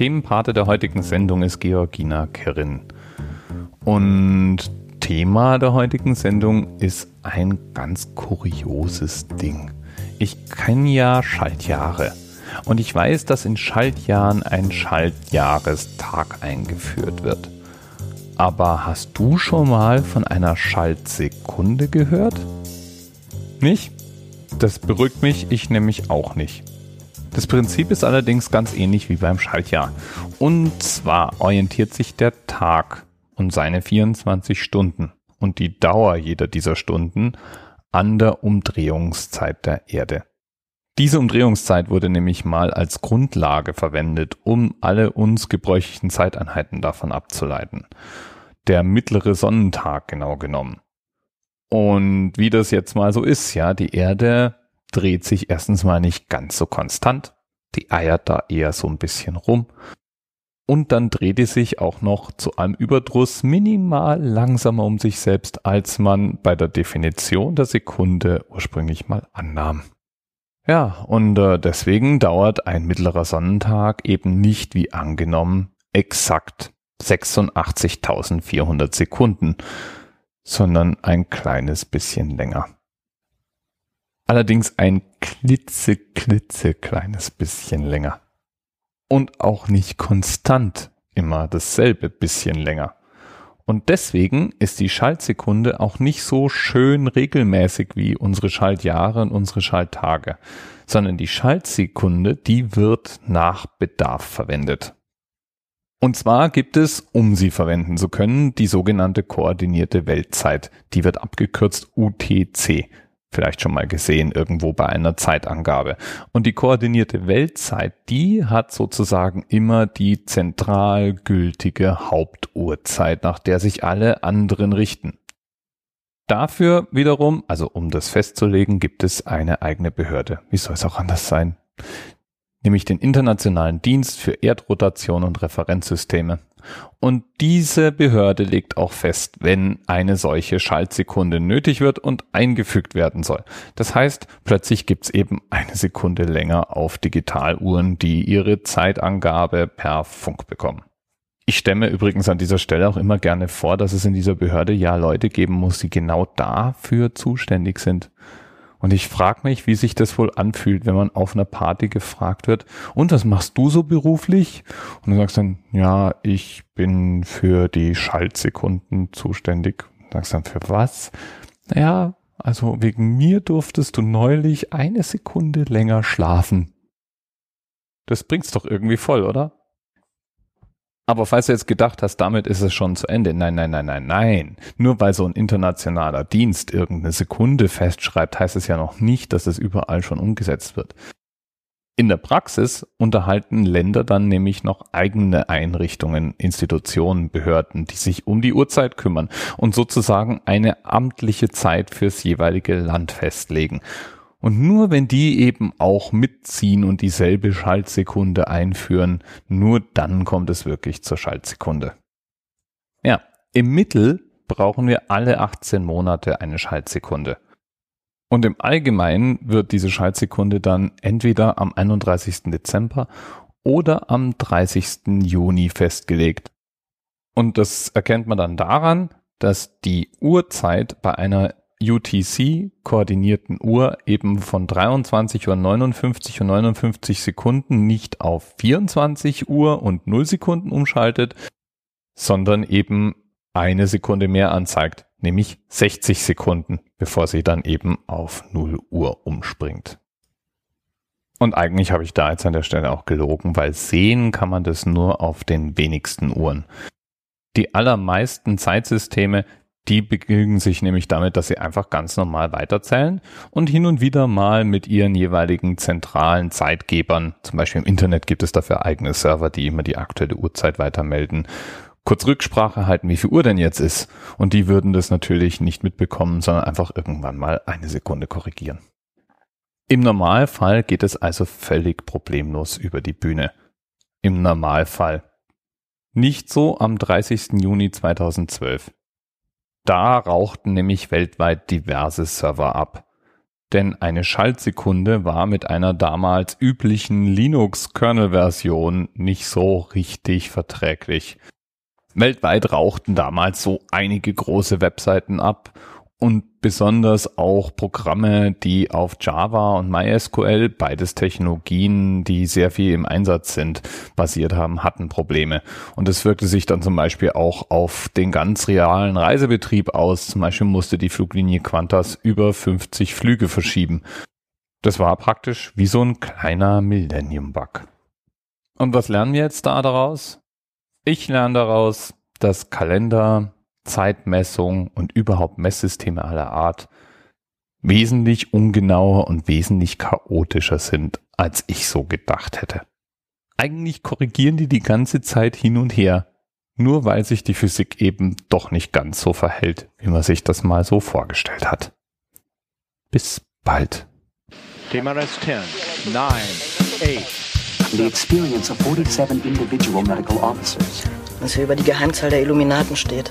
Themenpate der heutigen Sendung ist Georgina Kerin. Und Thema der heutigen Sendung ist ein ganz kurioses Ding. Ich kenne ja Schaltjahre. Und ich weiß, dass in Schaltjahren ein Schaltjahrestag eingeführt wird. Aber hast du schon mal von einer Schaltsekunde gehört? Nicht? Das beruhigt mich, ich nämlich auch nicht. Das Prinzip ist allerdings ganz ähnlich wie beim Schaltjahr. Und zwar orientiert sich der Tag und seine 24 Stunden und die Dauer jeder dieser Stunden an der Umdrehungszeit der Erde. Diese Umdrehungszeit wurde nämlich mal als Grundlage verwendet, um alle uns gebräuchlichen Zeiteinheiten davon abzuleiten. Der mittlere Sonnentag genau genommen. Und wie das jetzt mal so ist, ja, die Erde dreht sich erstens mal nicht ganz so konstant. Die eiert da eher so ein bisschen rum. Und dann dreht die sich auch noch zu einem Überdruss minimal langsamer um sich selbst, als man bei der Definition der Sekunde ursprünglich mal annahm. Ja, und äh, deswegen dauert ein mittlerer Sonnentag eben nicht wie angenommen exakt 86.400 Sekunden, sondern ein kleines bisschen länger. Allerdings ein klitze, klitze kleines bisschen länger. Und auch nicht konstant immer dasselbe bisschen länger. Und deswegen ist die Schaltsekunde auch nicht so schön regelmäßig wie unsere Schaltjahre und unsere Schalttage, sondern die Schaltsekunde, die wird nach Bedarf verwendet. Und zwar gibt es, um sie verwenden zu können, die sogenannte koordinierte Weltzeit. Die wird abgekürzt UTC vielleicht schon mal gesehen irgendwo bei einer Zeitangabe. Und die koordinierte Weltzeit, die hat sozusagen immer die zentral gültige Hauptuhrzeit, nach der sich alle anderen richten. Dafür wiederum, also um das festzulegen, gibt es eine eigene Behörde. Wie soll es auch anders sein? Nämlich den Internationalen Dienst für Erdrotation und Referenzsysteme. Und diese Behörde legt auch fest, wenn eine solche Schaltsekunde nötig wird und eingefügt werden soll. Das heißt, plötzlich gibt's eben eine Sekunde länger auf Digitaluhren, die ihre Zeitangabe per Funk bekommen. Ich stemme übrigens an dieser Stelle auch immer gerne vor, dass es in dieser Behörde ja Leute geben muss, die genau dafür zuständig sind. Und ich frage mich, wie sich das wohl anfühlt, wenn man auf einer Party gefragt wird, und was machst du so beruflich? Und du sagst dann, ja, ich bin für die Schaltsekunden zuständig. Und sagst dann, für was? Naja, also wegen mir durftest du neulich eine Sekunde länger schlafen. Das bringt's doch irgendwie voll, oder? Aber falls du jetzt gedacht hast, damit ist es schon zu Ende. Nein, nein, nein, nein, nein. Nur weil so ein internationaler Dienst irgendeine Sekunde festschreibt, heißt es ja noch nicht, dass es überall schon umgesetzt wird. In der Praxis unterhalten Länder dann nämlich noch eigene Einrichtungen, Institutionen, Behörden, die sich um die Uhrzeit kümmern und sozusagen eine amtliche Zeit fürs jeweilige Land festlegen. Und nur wenn die eben auch mitziehen und dieselbe Schaltsekunde einführen, nur dann kommt es wirklich zur Schaltsekunde. Ja, im Mittel brauchen wir alle 18 Monate eine Schaltsekunde. Und im Allgemeinen wird diese Schaltsekunde dann entweder am 31. Dezember oder am 30. Juni festgelegt. Und das erkennt man dann daran, dass die Uhrzeit bei einer UTC-koordinierten Uhr eben von 23 Uhr 59 und 59 Sekunden nicht auf 24 Uhr und 0 Sekunden umschaltet, sondern eben eine Sekunde mehr anzeigt, nämlich 60 Sekunden, bevor sie dann eben auf 0 Uhr umspringt. Und eigentlich habe ich da jetzt an der Stelle auch gelogen, weil sehen kann man das nur auf den wenigsten Uhren. Die allermeisten Zeitsysteme die begnügen sich nämlich damit, dass sie einfach ganz normal weiterzählen und hin und wieder mal mit ihren jeweiligen zentralen Zeitgebern, zum Beispiel im Internet gibt es dafür eigene Server, die immer die aktuelle Uhrzeit weitermelden, kurz Rücksprache halten, wie viel Uhr denn jetzt ist. Und die würden das natürlich nicht mitbekommen, sondern einfach irgendwann mal eine Sekunde korrigieren. Im Normalfall geht es also völlig problemlos über die Bühne. Im Normalfall. Nicht so am 30. Juni 2012. Da rauchten nämlich weltweit diverse Server ab. denn eine Schaltsekunde war mit einer damals üblichen Linux-Kernel-Version nicht so richtig verträglich. Weltweit rauchten damals so einige große Webseiten ab und besonders auch Programme, die auf Java und MySQL, beides Technologien, die sehr viel im Einsatz sind, basiert haben, hatten Probleme. Und es wirkte sich dann zum Beispiel auch auf den ganz realen Reisebetrieb aus. Zum Beispiel musste die Fluglinie Qantas über 50 Flüge verschieben. Das war praktisch wie so ein kleiner Millennium-Bug. Und was lernen wir jetzt da daraus? Ich lerne daraus, dass Kalender Zeitmessung und überhaupt Messsysteme aller Art wesentlich ungenauer und wesentlich chaotischer sind, als ich so gedacht hätte. Eigentlich korrigieren die die ganze Zeit hin und her, nur weil sich die Physik eben doch nicht ganz so verhält, wie man sich das mal so vorgestellt hat. Bis bald. TMRS 10, 9, 8. The experience of 47 individual medical officers. Was hier über die Geheimzahl der Illuminaten steht.